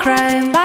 crime,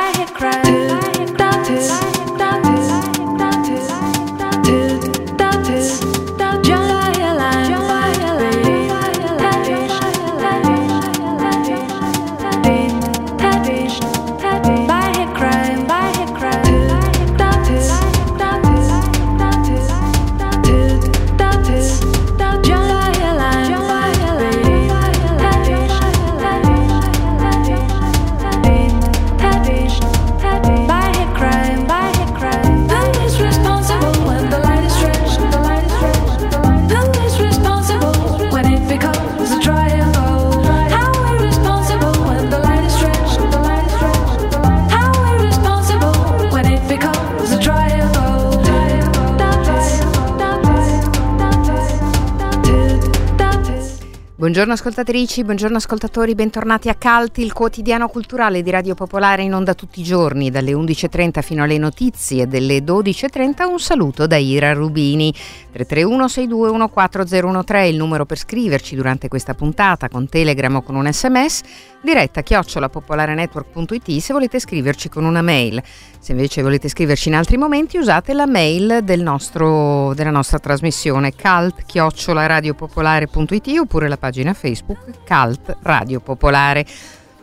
Buongiorno ascoltatrici, buongiorno ascoltatori, bentornati a Calti, il quotidiano culturale di Radio Popolare in onda tutti i giorni, dalle 11.30 fino alle notizie delle 12.30. Un saluto da Ira Rubini. 331 6214013 il numero per scriverci durante questa puntata con Telegram o con un sms, diretta chiocciolapopolarenetwork.it se volete scriverci con una mail. Se invece volete scriverci in altri momenti usate la mail del nostro, della nostra trasmissione calt-radiopopolare.it oppure la pagina Facebook Calt Radio Popolare.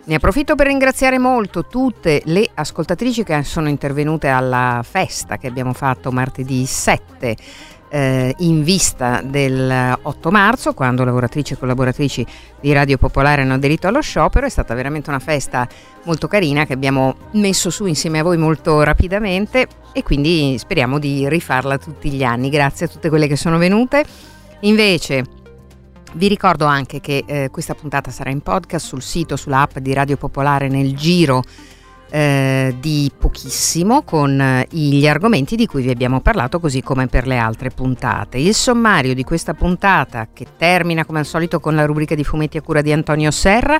Ne approfitto per ringraziare molto tutte le ascoltatrici che sono intervenute alla festa che abbiamo fatto martedì 7 eh, in vista del 8 marzo, quando lavoratrici e collaboratrici di Radio Popolare hanno aderito allo sciopero. È stata veramente una festa molto carina che abbiamo messo su insieme a voi molto rapidamente e quindi speriamo di rifarla tutti gli anni. Grazie a tutte quelle che sono venute. Invece vi ricordo anche che eh, questa puntata sarà in podcast sul sito, sull'app di Radio Popolare nel giro eh, di pochissimo con eh, gli argomenti di cui vi abbiamo parlato così come per le altre puntate. Il sommario di questa puntata che termina come al solito con la rubrica di fumetti a cura di Antonio Serra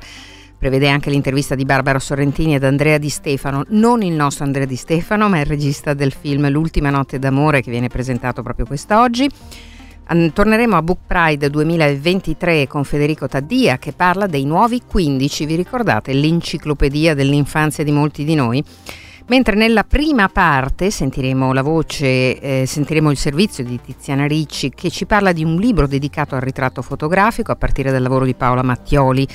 prevede anche l'intervista di Barbara Sorrentini ed Andrea Di Stefano, non il nostro Andrea Di Stefano ma il regista del film L'ultima notte d'amore che viene presentato proprio quest'oggi. Torneremo a Book Pride 2023 con Federico Taddia che parla dei nuovi 15, vi ricordate l'enciclopedia dell'infanzia di molti di noi? Mentre nella prima parte sentiremo la voce, eh, sentiremo il servizio di Tiziana Ricci che ci parla di un libro dedicato al ritratto fotografico a partire dal lavoro di Paola Mattioli.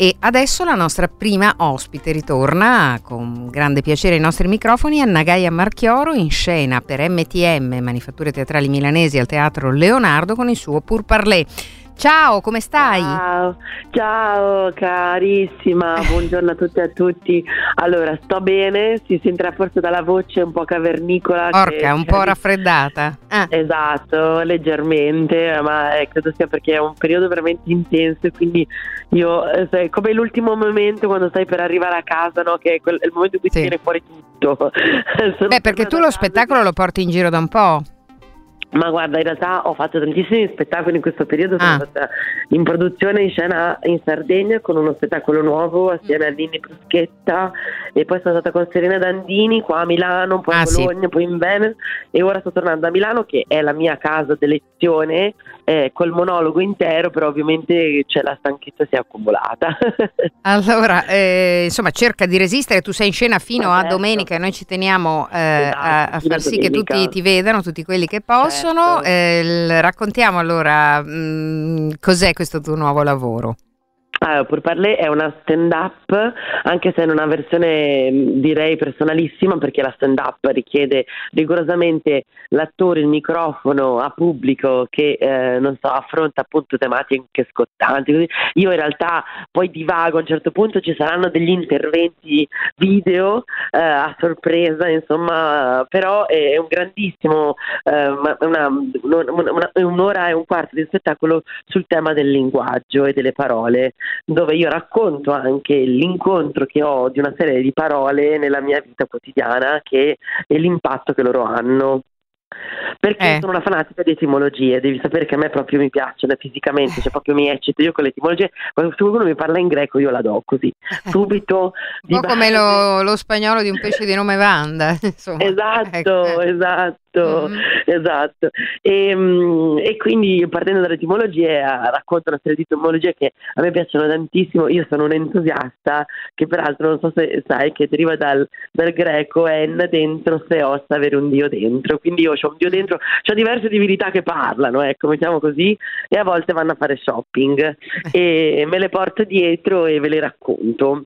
E adesso la nostra prima ospite ritorna con grande piacere ai nostri microfoni Anna Gaia Marchioro in scena per MTM, Manifatture Teatrali Milanesi al Teatro Leonardo con il suo Pur Parler. Ciao, come stai? Ciao, ciao carissima, buongiorno a tutti e a tutti. Allora, sto bene, si sentirà forse dalla voce un po' cavernicola. Orca, un po' raffreddata. Ah. Esatto, leggermente, ma eh, credo sia perché è un periodo veramente intenso e quindi io, eh, sai, come l'ultimo momento quando stai per arrivare a casa, no? che è, quel, è il momento in cui sì. ti viene fuori tutto. Beh, perché tu lo spettacolo lo porti in giro da un po'. Ma guarda, in realtà ho fatto tantissimi spettacoli in questo periodo, sono Ah. stata in produzione in scena in Sardegna con uno spettacolo nuovo assieme a Nini Bruschetta e poi sono stata con Serena Dandini qua a Milano, poi Ah, a sì. Bologna, poi in Veneto e ora sto tornando a Milano che è la mia casa d'elezione eh, col monologo intero, però ovviamente c'è la stanchezza si è accumulata. Allora, eh, insomma, cerca di resistere, tu sei in scena fino Ma a certo. domenica e noi ci teniamo eh, Esatto, a, a far sì che domenica. tutti ti vedano, tutti quelli che possono. Certo. Eh, raccontiamo allora mh, cos'è questo tuo nuovo lavoro. Allora, Parler è una stand-up, anche se in una versione mh, direi personalissima, perché la stand-up richiede rigorosamente l'attore, il microfono a pubblico che eh, non so, affronta appunto tematiche scottanti. Così. Io in realtà poi divago a un certo punto, ci saranno degli interventi video eh, a sorpresa, insomma, però è un grandissimo, eh, una- una- una- un'ora e un quarto di spettacolo sul tema del linguaggio e delle parole dove io racconto anche l'incontro che ho di una serie di parole nella mia vita quotidiana che, e l'impatto che loro hanno. Perché Eh. sono una fanatica di etimologie, devi sapere che a me proprio mi piacciono fisicamente, cioè proprio mi eccito io con le etimologie, quando se qualcuno mi parla in greco io la do così, subito. Un po' come lo, lo spagnolo di un pesce di nome Vanda. Insomma. Esatto, Ecco, eh. Esatto, Mm. esatto. E, mm, e quindi partendo dalle etimologie eh, racconto una serie di etimologie che a me piacciono tantissimo. Io sono un entusiasta che peraltro non so se sai che deriva dal, dal greco en dentro se ossa avere un dio dentro. Quindi io ho un dio dentro, ho diverse divinità che parlano, ecco, mettiamo così, e a volte vanno a fare shopping e me le porto dietro e ve le racconto.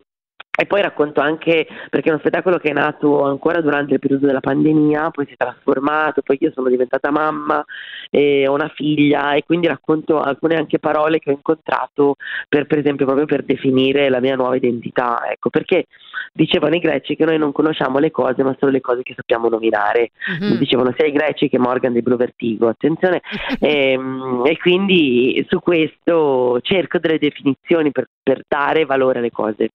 E poi racconto anche, perché è uno spettacolo che è nato ancora durante il periodo della pandemia, poi si è trasformato, poi io sono diventata mamma e ho una figlia e quindi racconto alcune anche parole che ho incontrato per, per esempio proprio per definire la mia nuova identità, ecco, perché dicevano i greci che noi non conosciamo le cose ma solo le cose che sappiamo nominare, Mhm. dicevano sia i greci che Morgan di Blue Vertigo, attenzione, Ehm, e quindi su questo cerco delle definizioni per, per dare valore alle cose.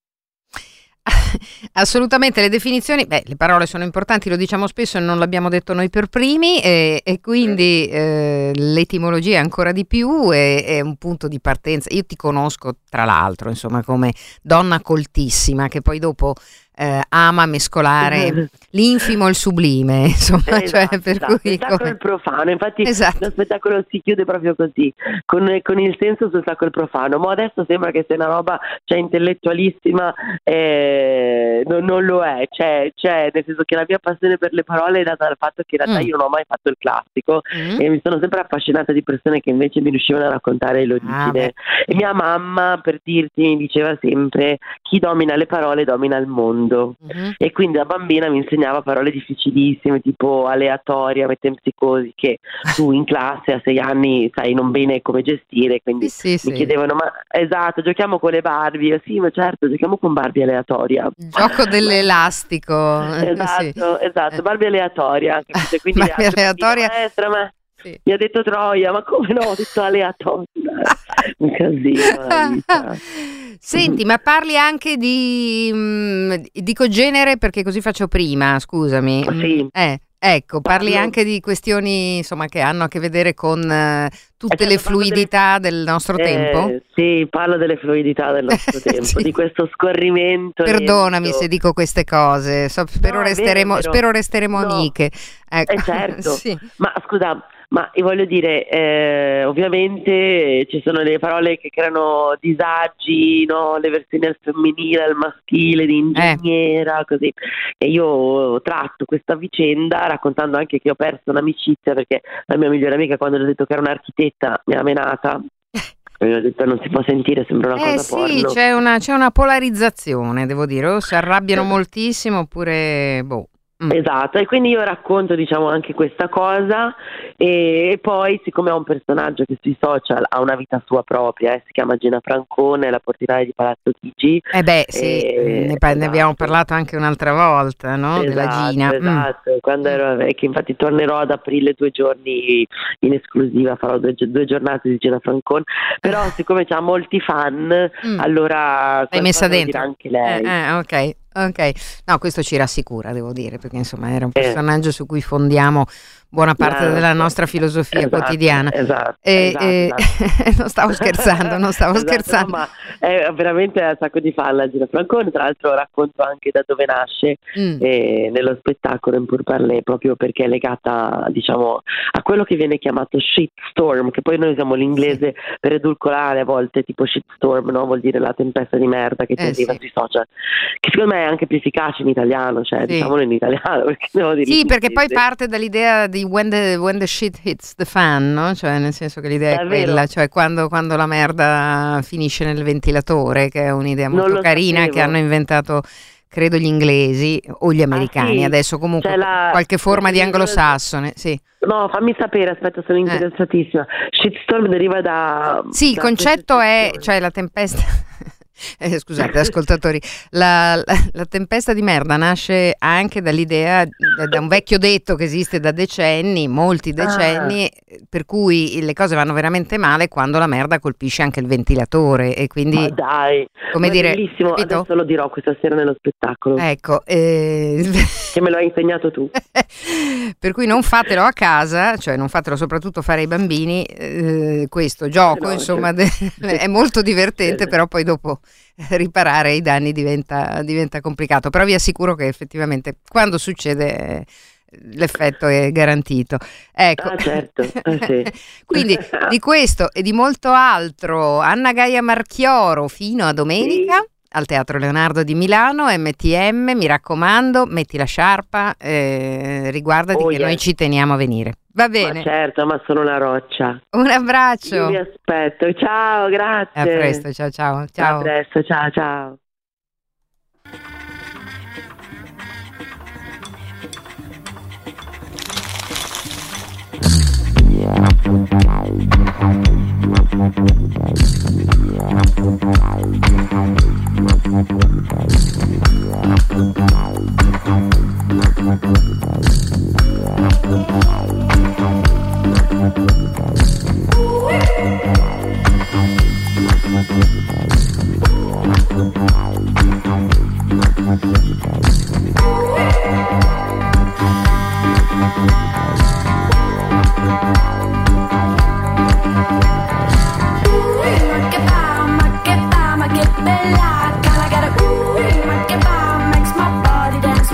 Assolutamente, le definizioni, beh, le parole sono importanti, lo diciamo spesso e non l'abbiamo detto noi per primi e, e quindi eh, l'etimologia ancora di più è, è un punto di partenza. Io ti conosco tra l'altro, insomma, come donna coltissima che poi dopo eh, ama mescolare l'infimo e il sublime, insomma, cioè, Esatto, per esatto, cui e come- profano, infatti Esatto. lo spettacolo si chiude proprio così, con, con il senso sul sacro il profano, ma adesso sembra che sia una roba cioè, intellettualissima, eh, non, non lo è, cioè, cioè, nel senso che la mia passione per le parole è data dal fatto che in realtà Mm. io non ho mai fatto il classico Mm? e mi sono sempre affascinata di persone che invece mi riuscivano a raccontare Ah, l'origine. beh. e mia mamma, per dirti, mi diceva sempre chi domina le parole domina il mondo. Mhm. E quindi da bambina mi insegnava parole difficilissime, tipo aleatoria, metempsicosi, che tu in classe a sei anni sai non bene come gestire, quindi Sì, mi sì. chiedevano, ma esatto, giochiamo con le Barbie? Io, sì, ma certo, giochiamo con Barbie aleatoria. Gioco dell'elastico. Esatto, esatto, Barbie aleatoria. Quindi Barbie aleatoria. Maestra, ma Sì. mi ha detto Troia, ma come no? Ho detto aleatoria. Un casino la vita. Senti, ma parli anche di mm, dico genere perché così faccio prima, scusami. Sì. Eh, ecco, parli Parlo- anche di questioni insomma che hanno a che vedere con eh, tutte Eh, le certo, delle- fluidità del nostro Eh, tempo. Sì, parlo delle fluidità del nostro tempo, Sì. di questo scorrimento. Perdonami lento. se dico queste cose, so- spero, No, resteremo, vero. spero resteremo No. amiche. Ecco. Eh, certo. Sì. Ma scusa, ma io voglio dire, eh, ovviamente ci sono le parole che creano disagi, no? le versioni al femminile, al maschile, di ingegnera, così. E io tratto questa vicenda raccontando anche che ho perso un'amicizia perché la mia migliore amica quando le ho detto che era un'architetta mi ha menata. Io ho detto non si può sentire, sembra una Eh cosa sì, porno. c'è una, c'è una polarizzazione, devo dire, o si arrabbiano moltissimo oppure boh. Mm. Esatto, e quindi io racconto diciamo anche questa cosa e, e poi siccome è un personaggio che sui social ha una vita sua propria, eh, si chiama Gina Francone, la portinaia di Palazzo Chigi. Eh beh, sì, Eh, ne, pa- ne abbiamo esatto. parlato anche un'altra volta, no? Della Esatto, Gina. Mm. Esatto, quando ero, eh, che infatti tornerò ad aprile due giorni in esclusiva, farò due, due giornate di Gina Francone, però siccome ha molti fan, Mm. allora L'hai messa dentro. anche lei. Eh, eh, ok, ok. No, questo ci rassicura, devo dire, perché insomma era un Eh. personaggio su cui fondiamo buona parte Esatto. della nostra filosofia Esatto, quotidiana. Esatto, E- esatto, e- esatto. non stavo scherzando, non stavo Esatto, scherzando. no, ma è veramente un sacco di fan la Gina Francone, tra l'altro racconto anche da dove nasce Mm. eh, nello spettacolo in Pur Parler proprio perché è legata diciamo a quello che viene chiamato shitstorm, che poi noi usiamo l'inglese per edulcorare a volte tipo shitstorm, no? vuol dire la tempesta di merda che ti Eh, arriva sì. sui social, che secondo me è anche più efficace in italiano, cioè Sì. diciamolo in italiano perché Sì, perché poi parte dall'idea di when the, when the shit hits the fan, no? Cioè, nel senso che l'idea è, È quella, cioè quando, quando la merda finisce nel ventilatore, che è un'idea molto carina che sapevo. hanno inventato, credo, gli inglesi o gli americani. sì? Adesso comunque C'è la- qualche forma di anglosassone, sì. No, fammi sapere, aspetta, sono interessatissima. Shitstorm deriva da... Sì, il da concetto questa è, cioè la tempesta, Eh, scusate, ascoltatori, la, la, la, tempesta di merda nasce anche dall'idea, da un vecchio detto che esiste da decenni, molti decenni, ah. per cui le cose vanno veramente male quando la merda colpisce anche il ventilatore e quindi... Ma dai, come dire, bellissimo, capito? adesso lo dirò questa sera nello spettacolo. Ecco. Eh... Che me lo hai insegnato tu. per cui non fatelo a casa, cioè non fatelo soprattutto fare ai bambini, eh, questo gioco no, insomma certo. de- è molto divertente, però poi dopo riparare i danni diventa, diventa complicato, però vi assicuro che effettivamente quando succede l'effetto è garantito. Ecco. Ah, certo. Ah, sì. Quindi di questo e di molto altro, Anna Gaia Marchioro fino a domenica. Sì. Al Teatro Leonardo di Milano, MTM, mi raccomando, metti la sciarpa, eh, riguardati oh, che yes. noi ci teniamo a venire. Va bene. Ma certo, ma sono una roccia. Un abbraccio. Io vi aspetto. Ciao, grazie. A presto, ciao ciao. ciao. A presto, ciao ciao. Thank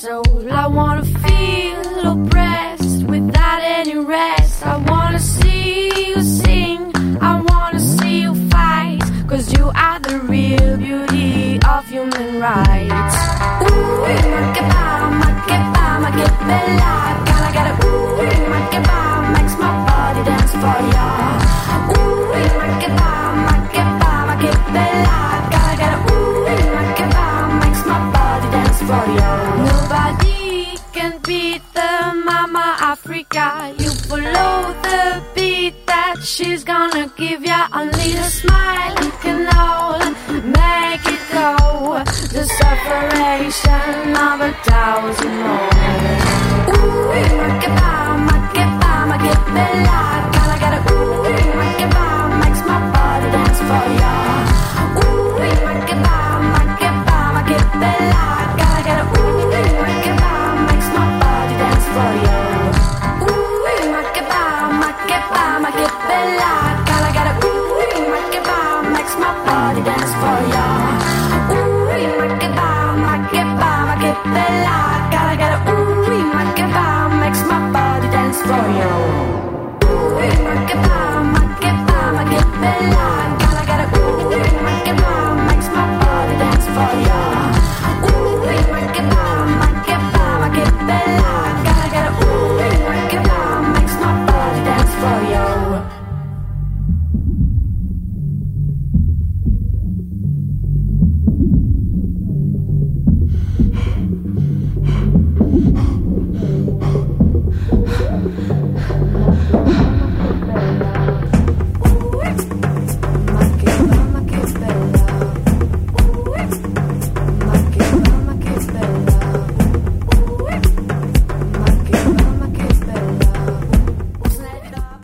soul. I wanna feel.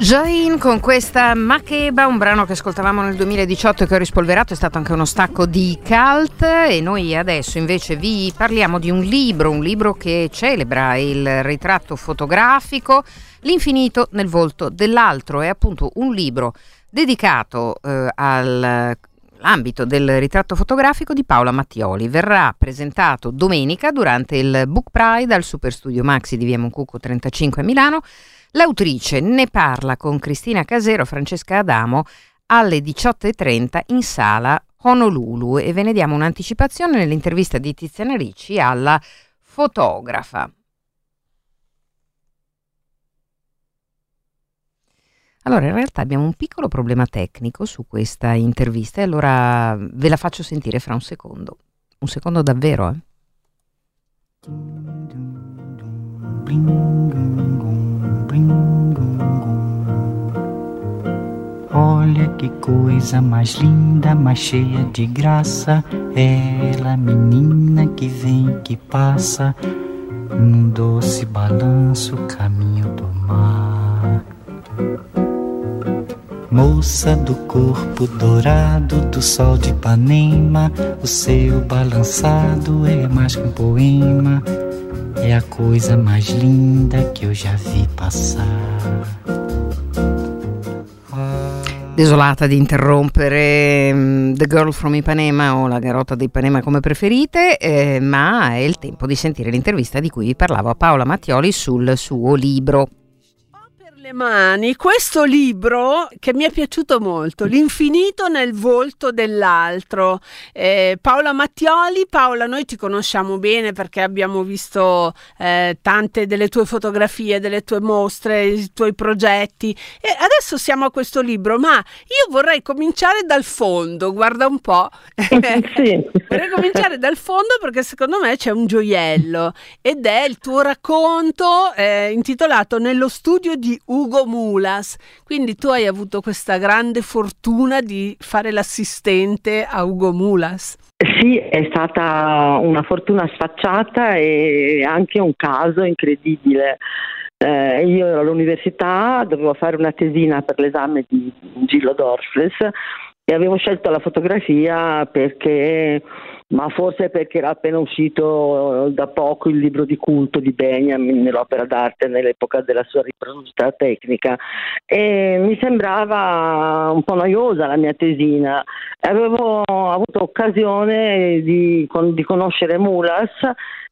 Join con questa Makeba, un brano che ascoltavamo nel 2018 e che ho rispolverato, è stato anche uno stacco di cult. E noi adesso invece vi parliamo di un libro, un libro che celebra il ritratto fotografico, l'infinito nel volto dell'altro, è appunto un libro dedicato eh, all'ambito del ritratto fotografico di Paola Mattioli. Verrà presentato domenica durante il Book Pride al Super Studio Maxi di Via Moncucco 35 a Milano L'autrice ne parla con Cristina Casero, Francesca Adamo alle 18.30 in sala Honolulu e ve ne diamo un'anticipazione nell'intervista di Tiziana Ricci alla fotografa. Allora, in realtà abbiamo un piccolo problema tecnico su questa intervista e allora ve la faccio sentire fra un secondo. Un secondo davvero, eh? Olha que coisa mais linda, mais cheia de graça. Ela, menina que vem, que passa, num doce balanço, caminho do mar. Moça do corpo dourado do sol de Ipanema, o seu balançado é mais que um poema, é a coisa mais linda que eu já vi passar. Desolata di interrompere um, The Girl from Ipanema o la Garotta di Ipanema come preferite, eh, ma è il tempo di sentire l'intervista di cui vi parlavo a Paola Mattioli sul suo libro le mani questo libro che mi è piaciuto molto, L'infinito nel volto dell'altro. Eh, Paola Mattioli, Paola, noi ti conosciamo bene perché abbiamo visto eh, tante delle tue fotografie, delle tue mostre, i tuoi progetti e adesso siamo a questo libro, ma io vorrei cominciare dal fondo, guarda un po'. sì. vorrei cominciare dal fondo perché secondo me c'è un gioiello ed è il tuo racconto eh, intitolato Nello studio di Ugo Mulas. Quindi tu hai avuto questa grande fortuna di fare l'assistente a Ugo Mulas. Sì, è stata una fortuna sfacciata e anche un caso incredibile. Eh, io ero all'università, dovevo fare una tesina per l'esame di Gillo Dorfles e avevo scelto la fotografia perché ma forse perché era appena uscito da poco il libro di culto di Benjamin nell'opera d'arte nell'epoca della sua riproduzione tecnica e mi sembrava un po' noiosa la mia tesina. Avevo avuto occasione di, di conoscere Mulas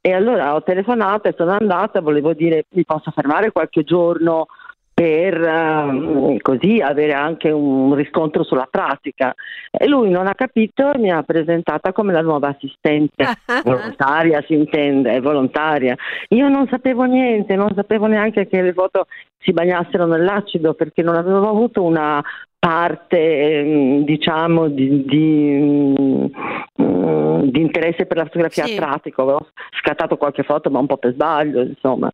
e allora ho telefonato e sono andata, volevo dire mi posso fermare qualche giorno per uh, così avere anche un riscontro sulla pratica. E lui non ha capito e mi ha presentata come la nuova assistente, volontaria si intende, volontaria. Io non sapevo niente, non sapevo neanche che le foto si bagnassero nell'acido perché non avevo avuto una parte ehm, diciamo di, di, mm, di, interesse per la fotografia sì. pratica, avevo scattato qualche foto ma un po' per sbaglio insomma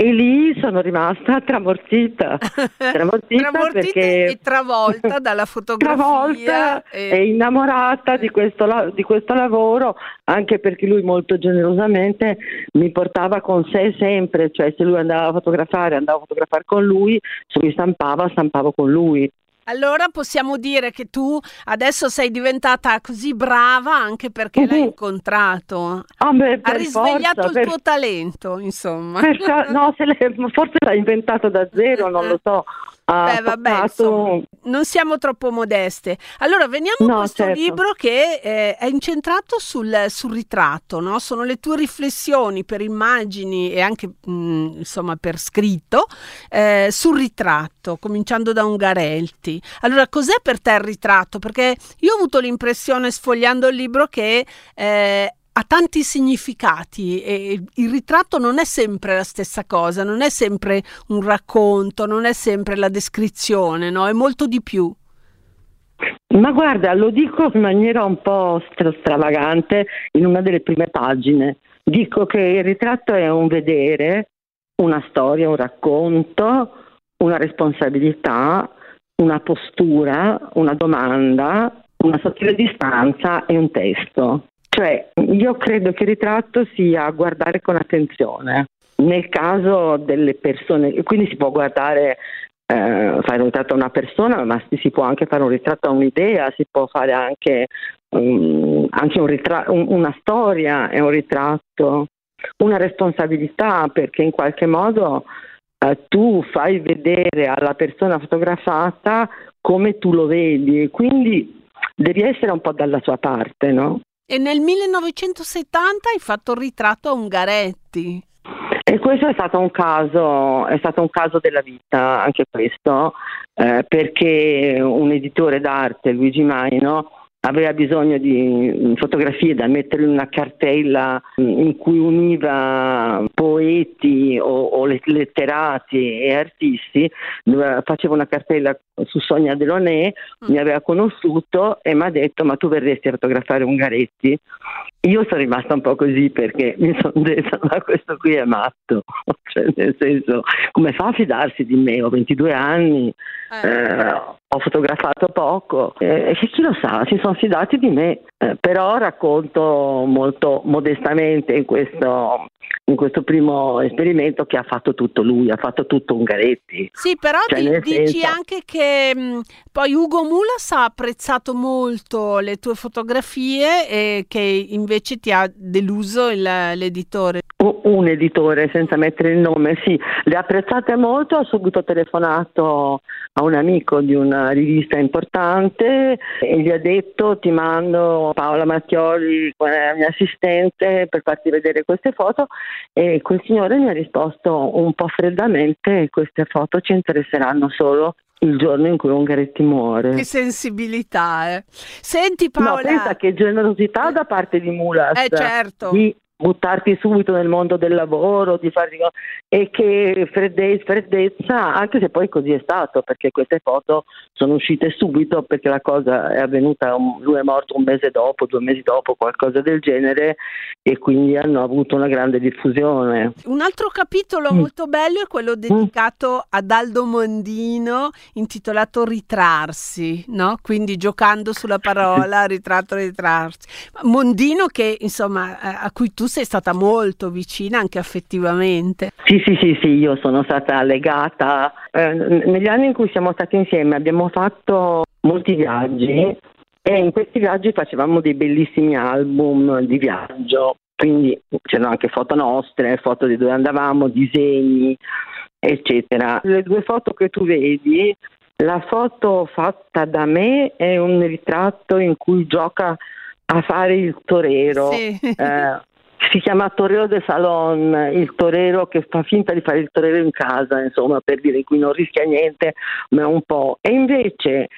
e lì sono rimasta tramortita, tramortita, tramortita perché e travolta dalla fotografia. Travolta e... e innamorata di questo, di questo, lavoro, anche perché lui molto generosamente mi portava con sé sempre, cioè se lui andava a fotografare, andavo a fotografare con lui, se mi stampava, stampavo con lui. Allora possiamo dire che tu adesso sei diventata così brava anche perché uh-huh. l'hai incontrato. Oh, beh, ha risvegliato forza, il per... tuo talento, insomma. Per... no, forse l'ha inventato da zero, non lo so. Beh, vabbè, insomma, non siamo troppo modeste. Allora, veniamo no, a questo certo. libro che eh, è incentrato sul, sul ritratto, no? Sono le tue riflessioni per immagini e anche mh, mm, insomma per scritto eh, sul ritratto, cominciando da Ungarelti. Allora, cos'è per te il ritratto? Perché io ho avuto l'impressione, sfogliando il libro, che eh, ha tanti significati e il ritratto non è sempre la stessa cosa, non è sempre un racconto, non è sempre la descrizione, no? È molto di più. Ma guarda, lo dico in maniera un po' stravagante in una delle prime pagine. Dico che il ritratto è un vedere, una storia, un racconto, una responsabilità, una postura, una domanda, una sottile distanza e un testo. Cioè, io credo che il ritratto sia guardare con attenzione. Nel caso delle persone, quindi si può guardare, eh, fare un ritratto a una persona, ma si può anche fare un ritratto a un'idea, si può fare anche, um, anche un ritratto, un, una storia è un ritratto, una responsabilità, perché in qualche modo eh, tu fai vedere alla persona fotografata come tu lo vedi, quindi devi essere un po' dalla sua parte, no? E nel 1970 hai fatto il ritratto a Ungaretti. E questo è stato un caso, stato un caso della vita, anche questo, eh, perché un editore d'arte, Luigi Maino, aveva bisogno di fotografie da mettere in una cartella in cui univa poeti o, o letterati e artisti, faceva una cartella su Sonia Delaunay, mm. mi aveva conosciuto e mi ha detto ma tu verresti a fotografare Ungaretti? Io sono rimasta un po' così perché mi sono detta ma questo qui è matto, cioè nel senso come fa a fidarsi di me? Ho 22 anni, eh. Eh, ho fotografato poco e eh, chi lo sa, si sono fidati di me, eh, però racconto molto modestamente in questo, in questo primo esperimento che ha fatto tutto lui, ha fatto tutto Ungaretti. Sì, però cioè, di, dici senso... anche che mh, poi Ugo Mulas ha apprezzato molto le tue fotografie e che invece ti ha deluso il, l'editore. Un editore, senza mettere il nome, sì, le ha apprezzate molto, ho subito telefonato a un amico di una rivista importante e gli ha detto ti mando Paola Mattioli, la mia assistente, per farti vedere queste foto e quel signore mi ha risposto un po' freddamente queste foto ci interesseranno solo il giorno in cui Ungaretti muore. Che sensibilità, eh. Senti Paola... No, pensa che generosità da parte di Mulas. Eh certo. Di buttarti subito nel mondo del lavoro, di farti... e che freddezza, freddezza, anche se poi così è stato, perché queste foto sono uscite subito perché la cosa è avvenuta, lui è morto un mese dopo, due mesi dopo, qualcosa del genere, e quindi hanno avuto una grande diffusione. Un altro capitolo mm. molto bello è quello mm. dedicato mm. ad Aldo Mondino, intitolato Ritrarsi, no? quindi giocando sulla parola ritratto, ritrarsi. Mondino che insomma a cui tu sei stata molto vicina anche affettivamente. Sì, sì, sì, sì, io sono stata legata. Eh, negli anni in cui siamo stati insieme abbiamo fatto molti viaggi e in questi viaggi facevamo dei bellissimi album di viaggio, quindi c'erano anche foto nostre, foto di dove andavamo, disegni, eccetera. Le due foto che tu vedi, la foto fatta da me è un ritratto in cui gioca a fare il torero. Sì. Eh, si chiama Torero de Salon, il torero che fa finta di fare il torero in casa, insomma, per dire qui non rischia niente, ma un po'. E invece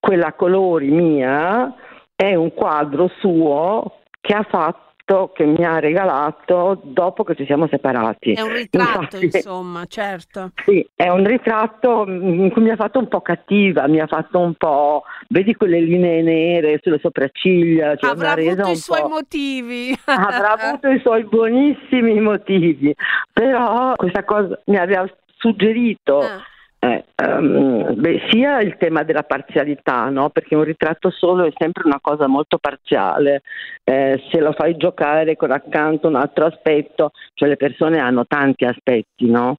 quella colori mia è un quadro suo che ha fatto che mi ha regalato dopo che ci siamo separati. È un ritratto, Infatti, insomma, certo. Sì, è un ritratto in cui mi ha fatto un po' cattiva, mi ha fatto un po', vedi quelle linee nere sulle sopracciglia. Cioè Avrà avuto i suoi motivi. Avrà avuto i suoi buonissimi motivi, però questa cosa mi aveva suggerito. Ah eh, um, beh, sia il tema della parzialità, no? perché un ritratto solo è sempre una cosa molto parziale, eh, se lo fai giocare con accanto un altro aspetto, cioè le persone hanno tanti aspetti, no?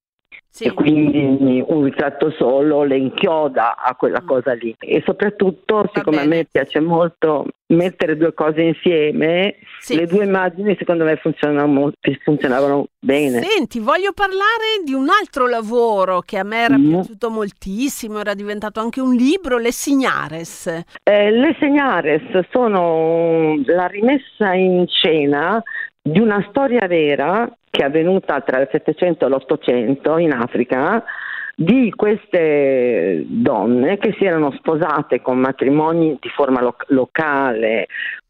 Sì. E quindi un ritratto solo le inchioda a quella mm. cosa lì. E soprattutto, siccome a me piace molto mettere due cose insieme, sì. le due immagini secondo me funzionavano, funzionavano, bene. Senti, voglio parlare di un altro lavoro che a me era mm. piaciuto moltissimo, era diventato anche un libro, Le Signares. Eh, le Signares sono la rimessa in scena di una storia vera che è avvenuta tra il 700 e l'800 in Africa di queste donne che si erano sposate con matrimoni di forma lo- locale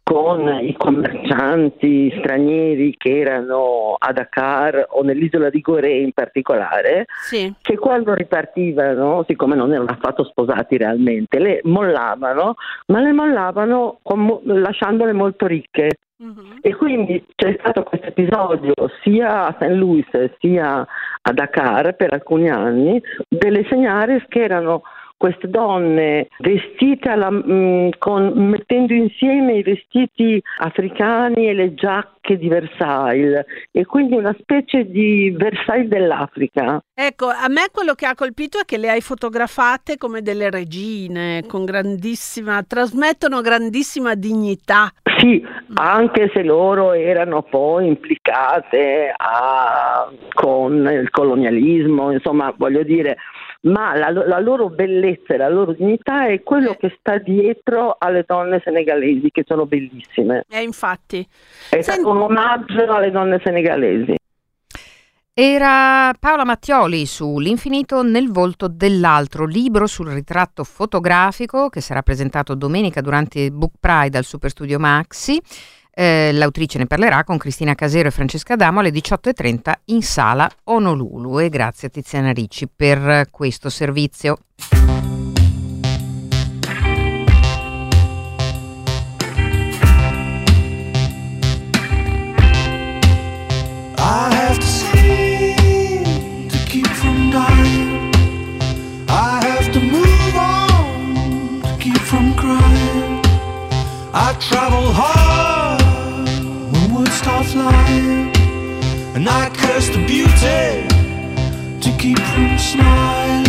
con i commercianti stranieri che erano a Dakar o nell'isola di Gorée in particolare, sì. che quando ripartivano, siccome non erano affatto sposati realmente, le mollavano, ma le mollavano con, lasciandole molto ricche. Uh-huh. E quindi c'è stato questo episodio sia a St. Louis sia a Dakar per alcuni anni delle segnares che erano queste donne vestite alla, mh, mm, con, mettendo insieme i vestiti africani e le giacche di Versailles e quindi una specie di Versailles dell'Africa. Ecco, a me quello che ha colpito è che le hai fotografate come delle regine, con grandissima, trasmettono grandissima dignità. Sì, anche se loro erano poi implicate a, con il colonialismo, insomma, voglio dire, ma la, la, loro bellezza e la loro dignità è quello eh. che sta dietro alle donne senegalesi, che sono bellissime. E infatti. È Senti... stato un omaggio alle donne senegalesi. Era Paola Mattioli su L'infinito nel volto dell'altro, libro sul ritratto fotografico che sarà presentato domenica durante Book Pride al Superstudio Maxi. Eh, l'autrice ne parlerà con Cristina Casero e Francesca Damo alle 18.30 in sala Onolulu. E grazie a Tiziana Ricci per questo servizio. travel hard take to keep from smiling?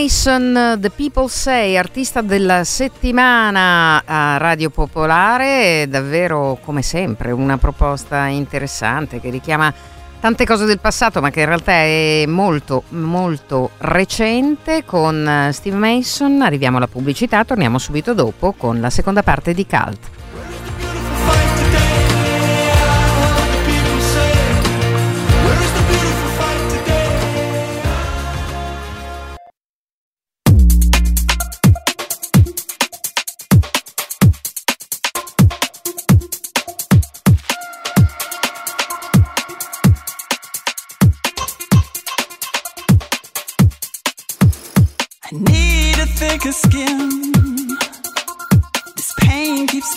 Mason, The People Say, artista della settimana a Radio Popolare, davvero come sempre una proposta interessante che richiama tante cose del passato ma che in realtà è molto molto recente con eh, Steve Mason. Arriviamo alla pubblicità, torniamo subito dopo con la seconda parte di Cult.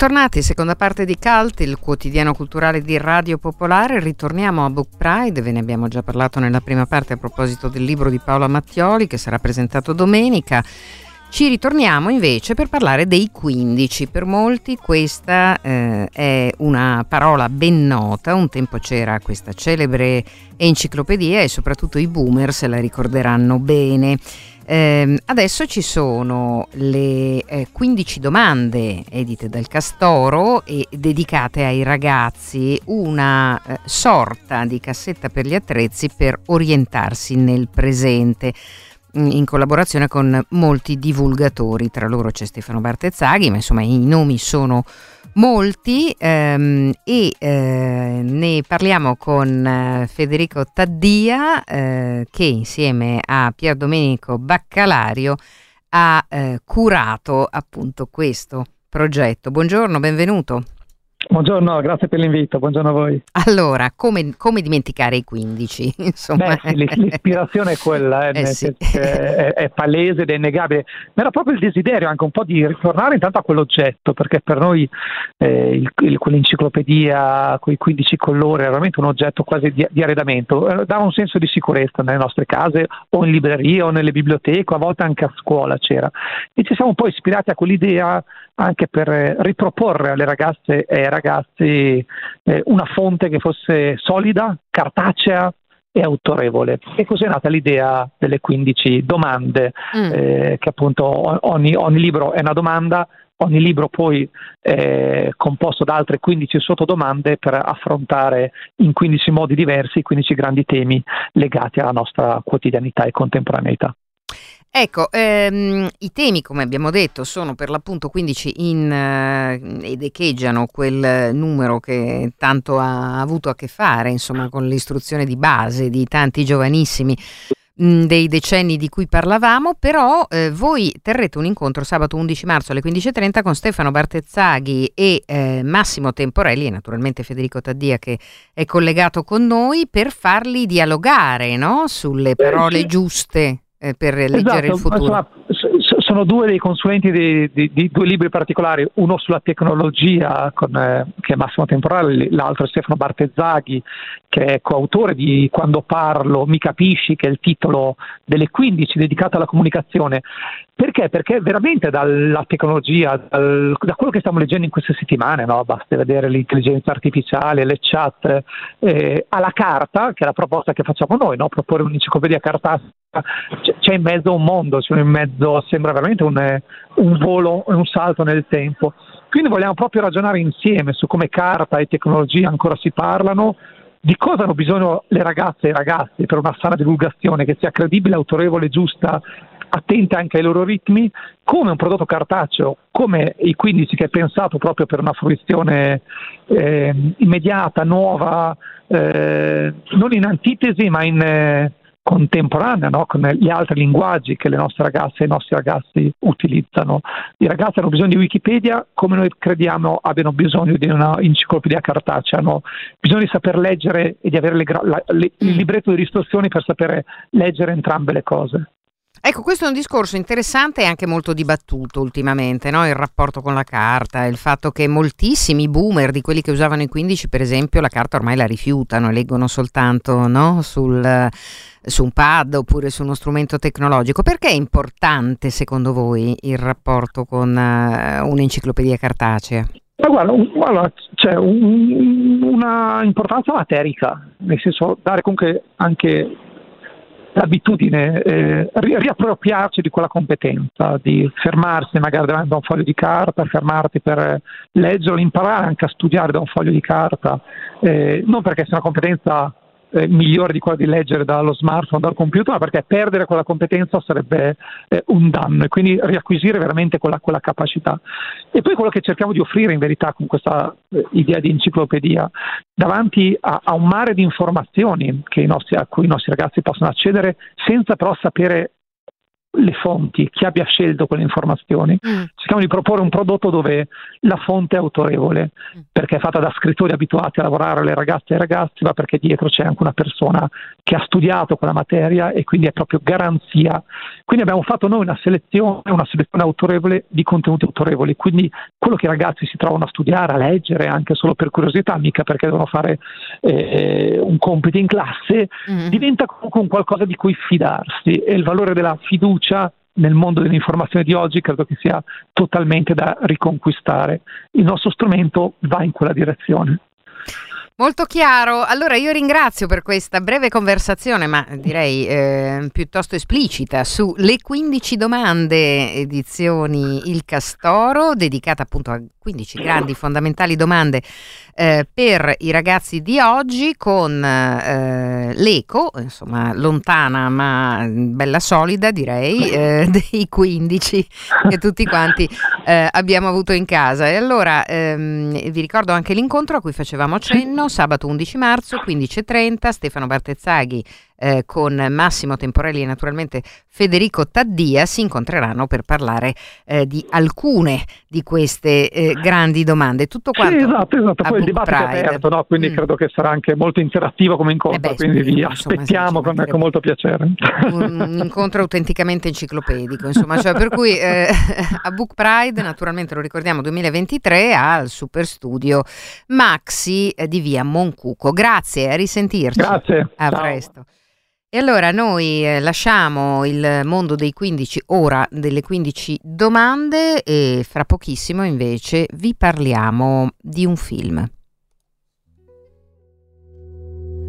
Bentornati, seconda parte di Cult, il quotidiano culturale di Radio Popolare. Ritorniamo a Book Pride, ve ne abbiamo già parlato nella prima parte a proposito del libro di Paola Mattioli che sarà presentato domenica. Ci ritorniamo invece per parlare dei 15. Per molti questa eh, è una parola ben nota, un tempo c'era questa celebre enciclopedia e soprattutto i boomer se la ricorderanno bene. Eh, adesso ci sono le eh, 15 domande edite dal Castoro e dedicate ai ragazzi, una eh, sorta di cassetta per gli attrezzi per orientarsi nel presente in collaborazione con molti divulgatori, tra loro c'è Stefano Bartezzaghi, ma insomma i nomi sono molti ehm, e eh, ne parliamo con eh, Federico Taddia eh, che insieme a Pier Domenico Baccalario ha eh, curato appunto questo progetto. Buongiorno, benvenuto. Buongiorno, grazie per l'invito, buongiorno a voi. Allora, come, come dimenticare i 15? Insomma. Beh, l'ispirazione è quella, eh, Eh sì. è, è palese ed è innegabile, ma era proprio il desiderio anche un po' di ritornare intanto a quell'oggetto, perché per noi eh, il- il- quell'enciclopedia, quei 15 colori, era veramente un oggetto quasi di, di arredamento, Eh, dava un senso di sicurezza nelle nostre case o in libreria o nelle biblioteche, a volte anche a scuola c'era. E ci siamo poi ispirati a quell'idea anche per eh, riproporre alle ragazze e ai ragazzi eh, una fonte che fosse solida, cartacea e autorevole. E così è nata l'idea delle 15 domande, Mm. eh, che appunto ogni, ogni libro è una domanda, ogni libro poi è composto da altre 15 sottodomande per affrontare in 15 modi diversi i 15 grandi temi legati alla nostra quotidianità e contemporaneità. Ecco, ehm, i temi, come abbiamo detto, sono per l'appunto 15 in, eh, ed echeggiano quel numero che tanto ha avuto a che fare, insomma, con l'istruzione di base di tanti giovanissimi mh, dei decenni di cui parlavamo, però eh, voi terrete un incontro sabato 11 marzo alle 15.30 con Stefano Bartezzaghi e eh, Massimo Temporelli e naturalmente Federico Taddia che è collegato con noi per farli dialogare no? sulle parole sì. giuste eh, per leggere Esatto, il futuro. insomma, sono due dei consulenti di, di- di due libri particolari, uno sulla tecnologia con, eh, che è Massimo Temporale, l'altro è Stefano Bartezzaghi che è coautore di Quando parlo mi capisci che è il titolo delle 15 dedicato alla comunicazione. Perché? Perché veramente dalla tecnologia, dal- da quello che stiamo leggendo in queste settimane, no? basta vedere l'intelligenza artificiale, le chat, eh, alla carta, che è la proposta che facciamo noi, no? proporre un'enciclopedia cartacea c'è- in mezzo un mondo, in mezzo, sembra veramente un, eh, un volo, un salto nel tempo. Quindi vogliamo proprio ragionare insieme su come carta e tecnologia ancora si parlano, di cosa hanno bisogno le ragazze e i ragazzi per una sana divulgazione che sia credibile, autorevole, giusta, attenta anche ai loro ritmi, come un prodotto cartaceo, come i 15 che è pensato proprio per una fruizione eh, immediata, nuova, eh, non in antitesi ma in eh, contemporanea, no? con gli altri linguaggi che le nostre ragazze e i nostri ragazzi utilizzano. I ragazzi hanno bisogno di Wikipedia come noi crediamo abbiano bisogno di una enciclopedia cartacea, hanno bisogno di saper leggere e di avere le gra- la- le- il libretto di istruzioni per sapere leggere entrambe le cose. Ecco, questo è un discorso interessante e anche molto dibattuto ultimamente, no? il rapporto con la carta, il fatto che moltissimi boomer di quelli che usavano i 15, per esempio, la carta ormai la rifiutano leggono soltanto no? Sul, su un pad oppure su uno strumento tecnologico. Perché è importante, secondo voi, il rapporto con eh, un'enciclopedia cartacea? Ma guarda, guarda, c'è un- una importanza materica, nel senso dare comunque anche l'abitudine, eh, ri- riappropriarci di quella competenza, di fermarsi magari davanti a un foglio di carta, fermarti per leggerlo, imparare anche a studiare da un foglio di carta, eh, non perché sia una competenza eh, migliore di quella di leggere dallo smartphone, dal computer, perché perdere quella competenza sarebbe eh, un danno e quindi riacquisire veramente quella, quella, capacità. E poi quello che cerchiamo di offrire in verità con questa eh, idea di enciclopedia, davanti a, a un mare di informazioni nostri, a cui i nostri ragazzi possono accedere senza però sapere le fonti, chi abbia scelto quelle informazioni. Mm. Cerchiamo di proporre un prodotto dove la fonte è autorevole, mm. perché è fatta da scrittori abituati a lavorare alle ragazze e ai ragazzi, ma perché dietro c'è anche una persona che ha studiato quella materia e quindi è proprio garanzia. Quindi abbiamo fatto noi una selezione, una selezione autorevole di contenuti autorevoli, quindi quello che i ragazzi si trovano a studiare, a leggere, anche solo per curiosità, mica perché devono fare eh, un compito in classe, mm. diventa comunque un qualcosa di cui fidarsi e il valore della fiducia fiducia nel mondo dell'informazione di oggi credo che sia totalmente da riconquistare. Il nostro strumento va in quella direzione. Molto chiaro, allora io ringrazio per questa breve conversazione, ma direi eh, piuttosto esplicita, su Le 15 domande, edizioni Il Castoro, dedicata appunto a 15 grandi fondamentali domande eh, per i ragazzi di oggi con eh, l'eco, insomma lontana ma bella solida direi, eh, dei 15 che tutti quanti eh, abbiamo avuto in casa. E allora ehm, vi ricordo anche l'incontro a cui facevamo cenno, sabato 11 marzo, 15.30, Stefano Bartezzaghi eh, con Massimo Temporelli e naturalmente Federico Taddia si incontreranno per parlare eh, di alcune di queste eh, grandi domande. Tutto quanto sì, esatto, esatto. Poi il dibattito Pride. è aperto, no? quindi mm. credo che sarà anche molto interattivo come incontro, eh beh, quindi vi aspettiamo con, con, molto piacere. Un, un, incontro autenticamente enciclopedico, insomma, cioè per cui eh, a Book Pride, naturalmente lo ricordiamo 2023, al Super Studio Maxi eh, di via Moncuco. Grazie, a risentirci. Grazie. A Ciao. presto. E allora noi eh, lasciamo il mondo dei 15 ora delle 15 domande e fra pochissimo invece vi parliamo di un film.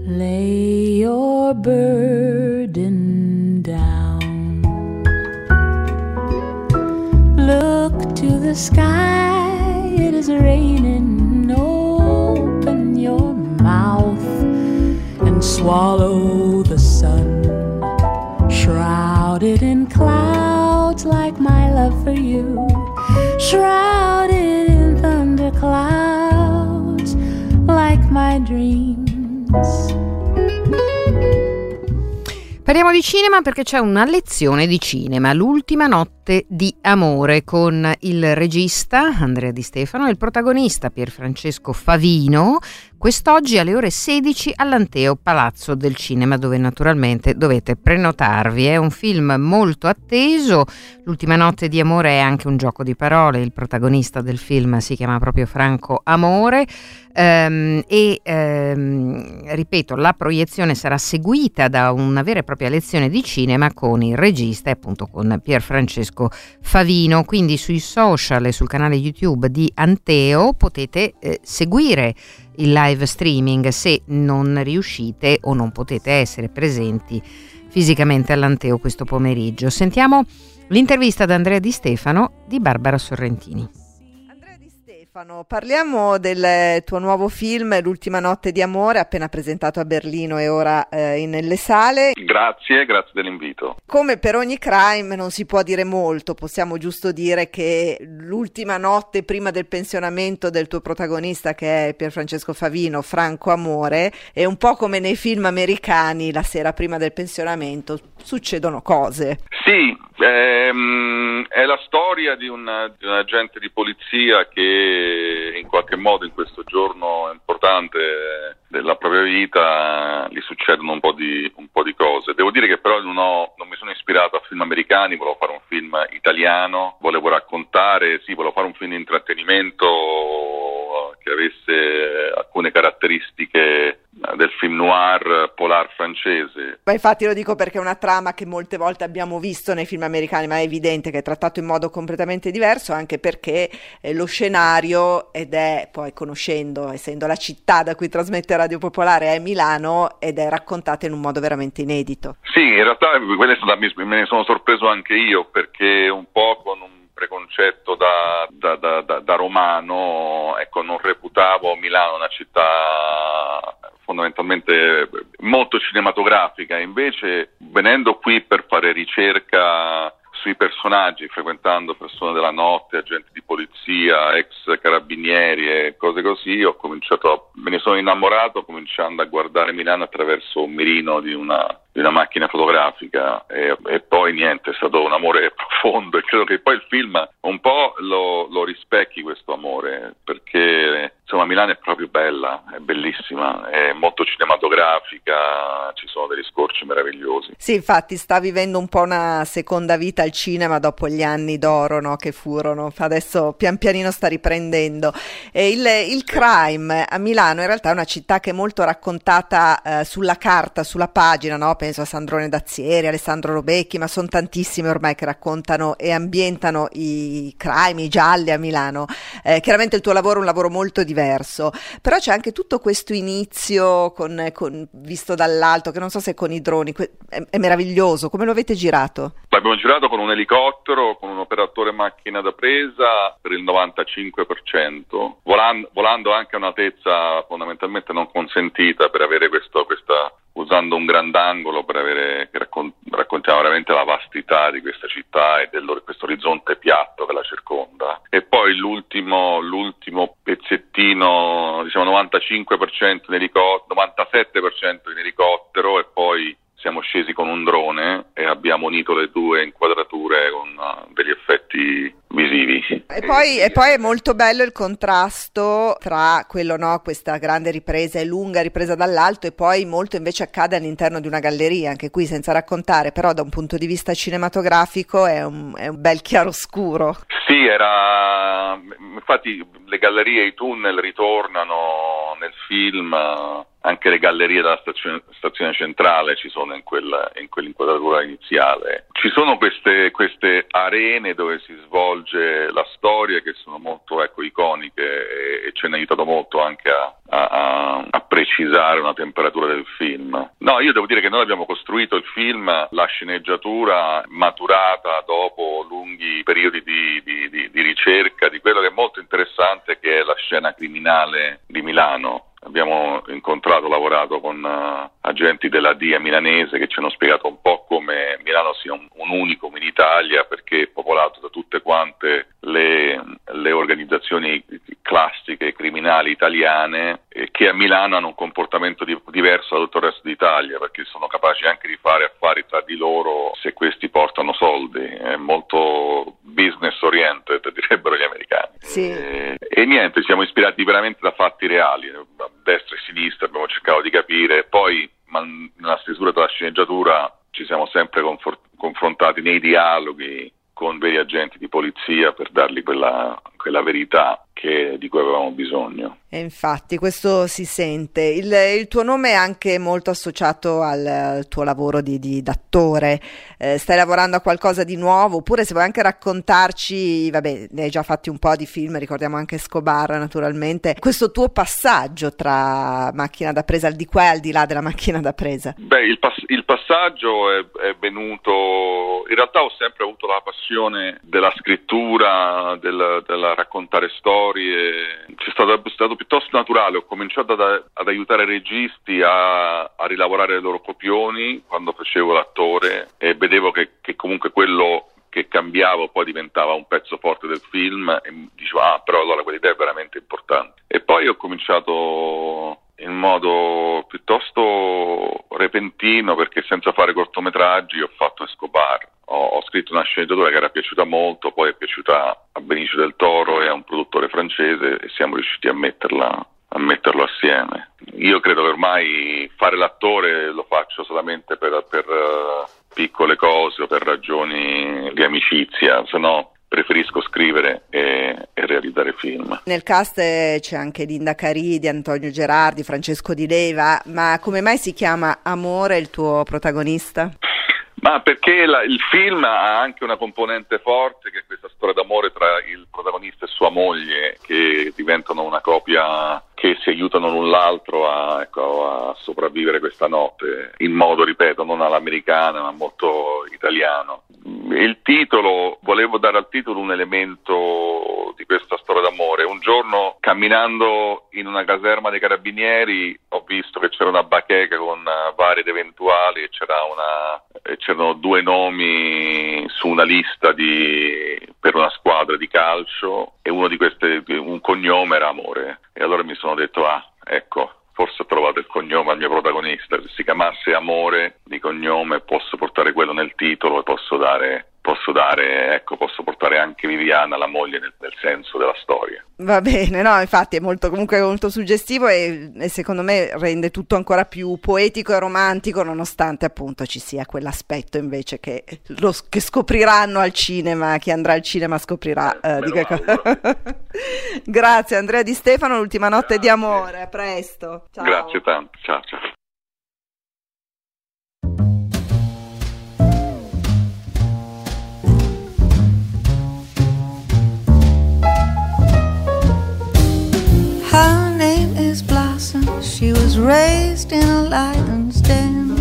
Lay your burden down. Look to the sky, it is raining. Open your mouth and swallow love for you. Shrouded Parliamo di cinema perché c'è una lezione di cinema, l'ultima notte di amore con il regista Andrea Di Stefano e il protagonista Pierfrancesco Favino, quest'oggi alle ore 16 all'Anteo Palazzo del Cinema dove naturalmente dovete prenotarvi. È un film molto atteso, l'ultima notte di amore è anche un gioco di parole, il protagonista del film si chiama proprio Franco Amore. Um, e um, ripeto, la proiezione sarà seguita da una vera e propria lezione di cinema con il regista e appunto con Pierfrancesco Favino. Quindi sui social e sul canale YouTube di Anteo potete eh, seguire il live streaming se non riuscite o non potete essere presenti fisicamente all'Anteo questo pomeriggio. Sentiamo l'intervista da Andrea Di Stefano di Barbara Sorrentini. Stefano, parliamo del tuo nuovo film L'ultima notte di amore, appena presentato a Berlino e ora eh, nelle sale. Grazie, grazie dell'invito. Come per ogni crime non si può dire molto, possiamo giusto dire che l'ultima notte prima del pensionamento del tuo protagonista che è Pierfrancesco Favino, Franco Amore, è un po' come nei film americani, la sera prima del pensionamento succedono cose. Sì, ehm, è la storia di, una, di un agente di polizia che in qualche modo in questo giorno importante della propria vita gli succedono un po' di, un po di cose. Devo dire che però non, ho, non, mi sono ispirato a film americani, volevo fare un film italiano, volevo raccontare, sì, volevo fare un film di intrattenimento che avesse alcune caratteristiche del film noir polar francese. Ma infatti lo dico perché è una trama che molte volte abbiamo visto nei film americani, ma è evidente che è trattato in modo completamente diverso, anche perché eh, lo scenario, ed è poi conoscendo, essendo la città da cui trasmette Radio Popolare, è Milano ed è raccontata in un modo veramente inedito. Sì, in realtà me ne sono sorpreso anche io perché un po' con un preconcetto da, da- da- da- romano, ecco, non reputavo Milano una città fondamentalmente molto cinematografica, invece venendo qui per fare ricerca sui personaggi, frequentando persone della notte, agenti di polizia, ex carabinieri e cose così, ho cominciato, a- me ne sono innamorato cominciando a guardare Milano attraverso un mirino di una, di una macchina fotografica e, e poi niente, è stato un amore profondo e credo che poi il film un po' lo, lo rispecchi questo amore perché insomma Milano è proprio bella, è bellissima, è molto cinematografica, ci sono degli scorci meravigliosi. Sì, infatti sta vivendo un po' una seconda vita al cinema dopo gli anni d'oro no, che furono, adesso pian pianino sta riprendendo. E il, il crime a Milano in realtà è una città che è molto raccontata eh, sulla carta, sulla pagina, no? Penso a Sandrone Dazzieri, Alessandro Robecchi, ma sono tantissime ormai che raccontano e ambientano i crime, gialli a Milano. Eh, chiaramente il tuo lavoro è un lavoro molto diverso, però c'è anche tutto questo inizio con- con- visto dall'alto, che non so se con i droni, è, è meraviglioso, come lo avete girato? L'abbiamo girato con un elicottero, con un operatore macchina da presa per il 95%, volando, volando anche a un'altezza fondamentalmente non consentita per avere questo, questa, usando un grandangolo per avere, che raccon- raccontiamo veramente la vastità di questa città e del, questo orizzonte piatto che la circonda. E poi l'ultimo, l'ultimo pezzettino, diciamo 95% in elicottero, 97% in elicottero e poi siamo scesi con un drone e abbiamo unito le due inquadrature con uh, degli effetti visivi. E poi, e poi è molto bello il contrasto tra quello, no, questa grande ripresa e lunga ripresa dall'alto e poi molto invece accade all'interno di una galleria, anche qui senza raccontare, però da un punto di vista cinematografico è un, è un bel chiaroscuro. Sì, era infatti le gallerie e i tunnel ritornano nel film, eh, anche le gallerie della stazione, stazione centrale ci sono in, quel, in quell'inquadratura iniziale. Ci sono queste, queste arene dove si svolge la storia che sono molto ecco, iconiche e, e ci hanno aiutato molto anche a- a- a precisare una temperatura del film. No, io devo dire che noi abbiamo costruito il film, la sceneggiatura maturata dopo lunghi periodi di, di- di- di ricerca di quello che è molto interessante che è la scena criminale di Milano. Abbiamo incontrato, lavorato con eh, agenti della DIA milanese che ci hanno spiegato un po' come Milano sia un, un unicum in Italia perché è popolato da tutte quante le, le organizzazioni classiche criminali italiane eh, che a Milano hanno un comportamento di- diverso da tutto il resto d'Italia perché sono capaci anche di fare affari tra di loro se questi portano soldi, è molto business oriented direbbero gli americani. Sì. Eh, e niente, siamo ispirati veramente da fatti reali, a destra e a sinistra abbiamo cercato di capire, poi nella stesura della sceneggiatura ci siamo sempre confor- confrontati nei dialoghi con veri agenti di polizia per dargli quella, quella verità che- di cui avevamo bisogno. E infatti questo si sente. Il, il tuo nome è anche molto associato al, al tuo lavoro di, di- d'attore. Eh, stai lavorando a qualcosa di nuovo? Oppure se vuoi anche raccontarci, vabbè, ne hai già fatti un po' di film, ricordiamo anche Scobar naturalmente, questo tuo passaggio tra macchina da presa al di qua e al di là della macchina da presa. Beh, il, pass- il passaggio è, è venuto. In realtà ho sempre avuto la passione della scrittura, del, della raccontare storie. C'è è stato piuttosto naturale. Ho cominciato ad, ad aiutare registi a, a rilavorare le loro copioni quando facevo l'attore e vedevo che, che comunque quello che cambiavo poi diventava un pezzo forte del film e dicevo ah però allora quell'idea è veramente importante e poi ho cominciato in modo piuttosto repentino perché senza fare cortometraggi ho fatto Escobar ho, ho scritto una sceneggiatura che era piaciuta molto poi è piaciuta a Benicio del Toro e a un produttore francese e siamo riusciti a metterla a metterlo assieme. Io credo che ormai fare l'attore lo faccio solamente per, per, eh, piccole cose o per ragioni di amicizia, se no preferisco scrivere e, e realizzare film. Nel cast c'è anche Linda Caridi, Antonio Gerardi, Francesco Di Leva, ma come mai si chiama Amore il tuo protagonista? Ma perché la- il film ha anche una componente forte che è questa storia d'amore tra il protagonista e sua moglie che diventano una coppia che si aiutano l'un l'altro a, ecco, a sopravvivere questa notte in modo, ripeto, non all'americana ma molto italiano. Il titolo, volevo dare al titolo un elemento di questa storia d'amore. Un giorno camminando in una caserma dei carabinieri ho visto che c'era una bacheca con eh, vari ed eventuali e c'era una, e c'erano due nomi su una lista di, per una squadra di calcio e uno di queste, un cognome era Amore. E allora mi sono detto, ah, ecco, forse ho trovato il cognome al mio protagonista. Se si chiamasse Amore di cognome posso portare quello nel titolo e posso dare, posso dare, ecco, posso portare anche Viviana, la moglie, nel, nel senso della storia. Va bene, no, infatti è molto, comunque molto suggestivo e, e secondo me rende tutto ancora più poetico e romantico, nonostante appunto ci sia quell'aspetto invece che, lo, che scopriranno al cinema, chi andrà al cinema scoprirà eh, di che cosa. Grazie Andrea Di Stefano, l'ultima notte di amore, a presto. Ciao. Grazie tanto, ciao ciao. Was raised in a lion's den.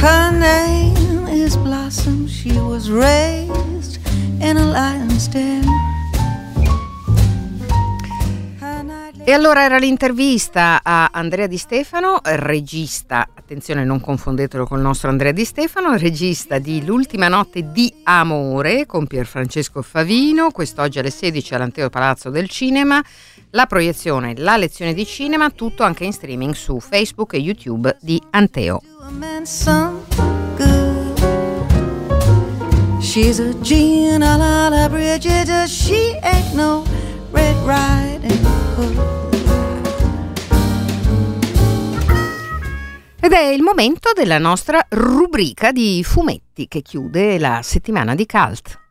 Her name is Blossom. She was raised in a lion's den. E allora era l'intervista a Andrea Di Stefano, regista, attenzione non confondetelo col nostro Andrea Di Stefano, regista di L'ultima notte di amore con Pierfrancesco Favino, quest'oggi alle 16 all'Anteo Palazzo del Cinema, la proiezione, la lezione di cinema, tutto anche in streaming su Facebook e YouTube di Anteo. a. She's a Gina la la Bridget, she ain't no Red Riding Hood. Ed è il momento della nostra rubrica di fumetti che chiude la settimana di Cult.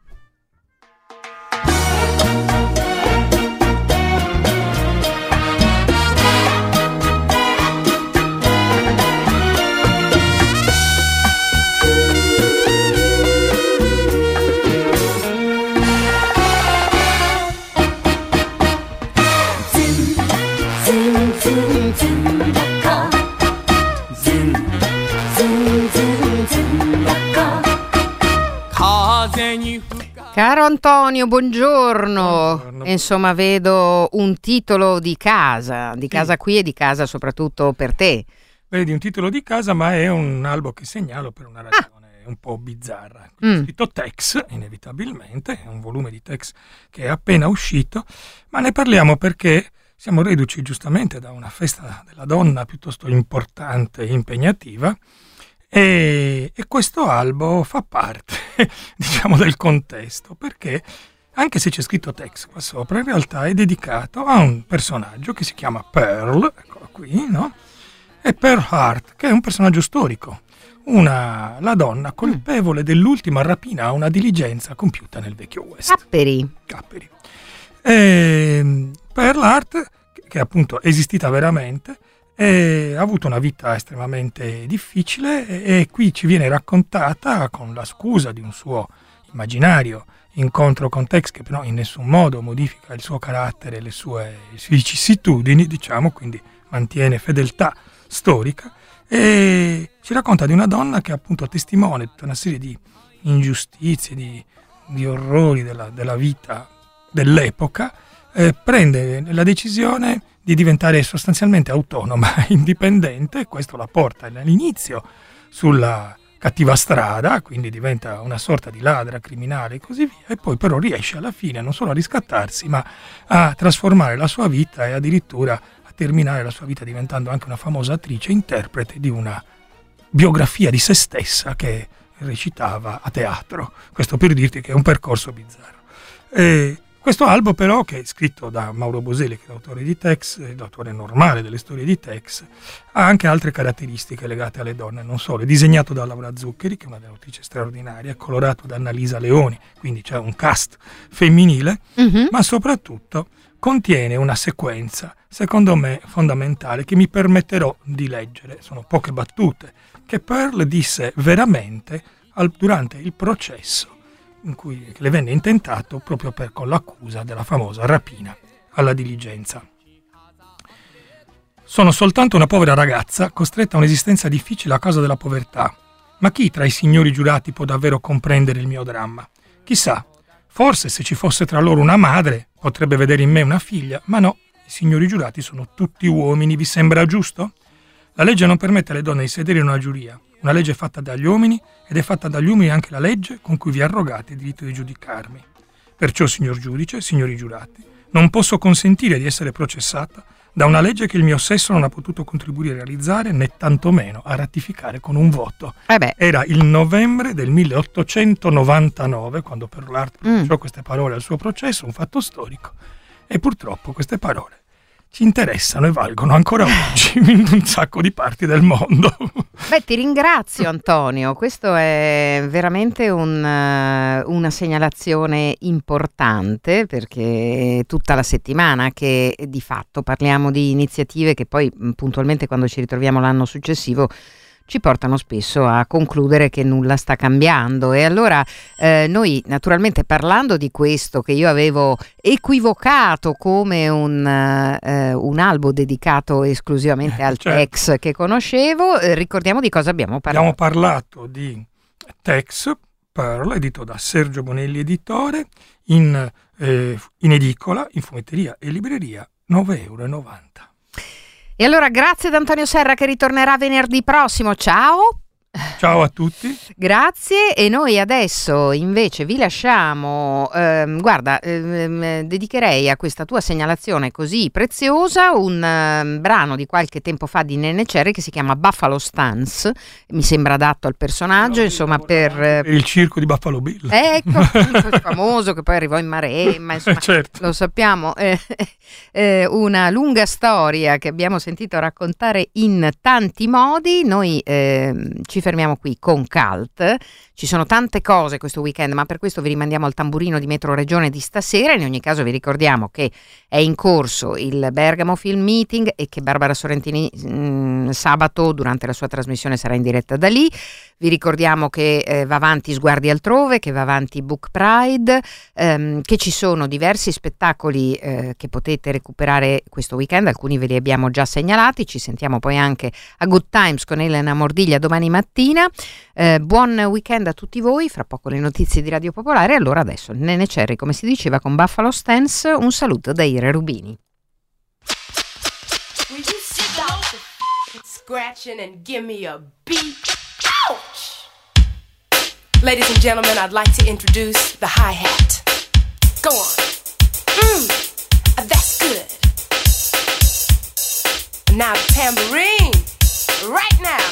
Caro Antonio, buongiorno. Buongiorno. Insomma, vedo un titolo di casa, di casa qui e di casa soprattutto per te. Vedi un titolo di casa, ma è un albo che segnalo per una ragione un po' bizzarra. Mm. Scritto Tex, inevitabilmente, è un volume di Tex che è appena uscito, ma ne parliamo perché siamo reduci giustamente da una festa della donna piuttosto importante e impegnativa e, e questo albo fa parte, diciamo, del contesto, perché anche se c'è scritto Tex qua sopra, in realtà è dedicato a un personaggio che si chiama Pearl, eccolo qui, no? e Pearl Hart, che è un personaggio storico, una, la donna colpevole dell'ultima rapina a una diligenza compiuta nel vecchio West. Capperi. Capperi. E Pearl Hart, che- che appunto è esistita veramente, e ha avuto una vita estremamente difficile e, e qui ci viene raccontata con la scusa di un suo immaginario incontro con Tex che però in nessun modo modifica il suo carattere, le sue vicissitudini, diciamo, quindi mantiene fedeltà storica. E ci racconta di una donna che è appunto testimone tutta una serie di ingiustizie, di, di orrori della, della vita dell'epoca, eh, prende la decisione di diventare sostanzialmente autonoma, indipendente, questo la porta all'inizio sulla cattiva strada, quindi diventa una sorta di ladra, criminale e così via, e poi però riesce alla fine non solo a riscattarsi, ma a trasformare la sua vita e addirittura a terminare la sua vita diventando anche una famosa attrice interprete di una biografia di se stessa che recitava a teatro. Questo per dirti che è un percorso bizzarro. E Questo albo però, che è scritto da Mauro Boselli, che è l'autore di Tex, l'autore normale delle storie di Tex, ha anche altre caratteristiche legate alle donne, non solo. È disegnato da Laura Zuccheri, che è una delle autrici straordinarie, è colorato da Annalisa Leoni, quindi c'è un cast femminile, Mhm. ma soprattutto contiene una sequenza, secondo me fondamentale, che mi permetterò di leggere, sono poche battute, che Pearl disse veramente al- durante il processo in cui le venne intentato proprio per, con l'accusa della famosa rapina alla diligenza. Sono soltanto una povera ragazza costretta a un'esistenza difficile a causa della povertà. Ma chi tra i signori giurati può davvero comprendere il mio dramma? Chissà, forse se ci fosse tra loro una madre potrebbe vedere in me una figlia, ma no, i signori giurati sono tutti uomini, vi sembra giusto? La legge non permette alle donne di sedere in una giuria, una legge fatta dagli uomini ed è fatta dagli uomini anche la legge con cui vi arrogate il diritto di giudicarmi. Perciò, signor giudice, signori giurati, non posso consentire di essere processata da una legge che il mio sesso non ha potuto contribuire a realizzare né tantomeno a ratificare con un voto. Eh Era il novembre del 1899 quando Perlart Mm. pronunciò queste parole al suo processo, un fatto storico, e purtroppo queste parole ci interessano e valgono ancora oggi in un sacco di parti del mondo. Beh, ti ringrazio Antonio, questo è veramente un, eh, una segnalazione importante perché tutta la settimana che di fatto parliamo di iniziative che poi puntualmente quando ci ritroviamo l'anno successivo ci portano spesso a concludere che nulla sta cambiando e allora eh, noi naturalmente parlando di questo che io avevo equivocato come un, eh, un albo dedicato esclusivamente al certo. Tex che conoscevo, eh, ricordiamo di cosa abbiamo parlato. Abbiamo parlato di Tex Pearl, edito da Sergio Bonelli Editore, in, eh, in edicola, in fumetteria e libreria, 9,90 euro. E allora grazie ad Antonio Serra che ritornerà venerdì prossimo, ciao! Ciao a tutti. Grazie e noi adesso invece vi lasciamo, ehm, guarda, ehm, dedicherei a questa tua segnalazione così preziosa un ehm, brano di qualche tempo fa di Nene Cherry che si chiama Buffalo Stance, mi sembra adatto al personaggio, insomma per... eh, Il circo di Buffalo Bill. Ecco, il famoso che poi arrivò in Maremma, insomma, Certo. lo sappiamo, eh, eh, una lunga storia che abbiamo sentito raccontare in tanti modi. Noi ehm, fermiamo qui con Cult. Ci sono tante cose questo weekend, ma per questo vi rimandiamo al tamburino di Metro Regione di stasera. In ogni caso vi ricordiamo che è in corso il Bergamo Film Meeting e che Barbara Sorrentini mm, sabato durante la sua trasmissione sarà in diretta da lì. Vi ricordiamo che eh, va avanti Sguardi altrove, che va avanti Book Pride, ehm, che ci sono diversi spettacoli eh, che potete recuperare questo weekend, alcuni ve li abbiamo già segnalati, ci sentiamo poi anche a Good Times con Elena Mordiglia domani mattina mattina. Eh, buon weekend a tutti voi, fra poco le notizie di Radio Popolare. Allora adesso Nene Cherry, come si diceva con Buffalo Stance, un saluto da Ire Rubini. scratching and give me a Ladies and gentlemen, I'd like to introduce the hi hat. Go on. Mmm, that's good. Now the tambourine, right now.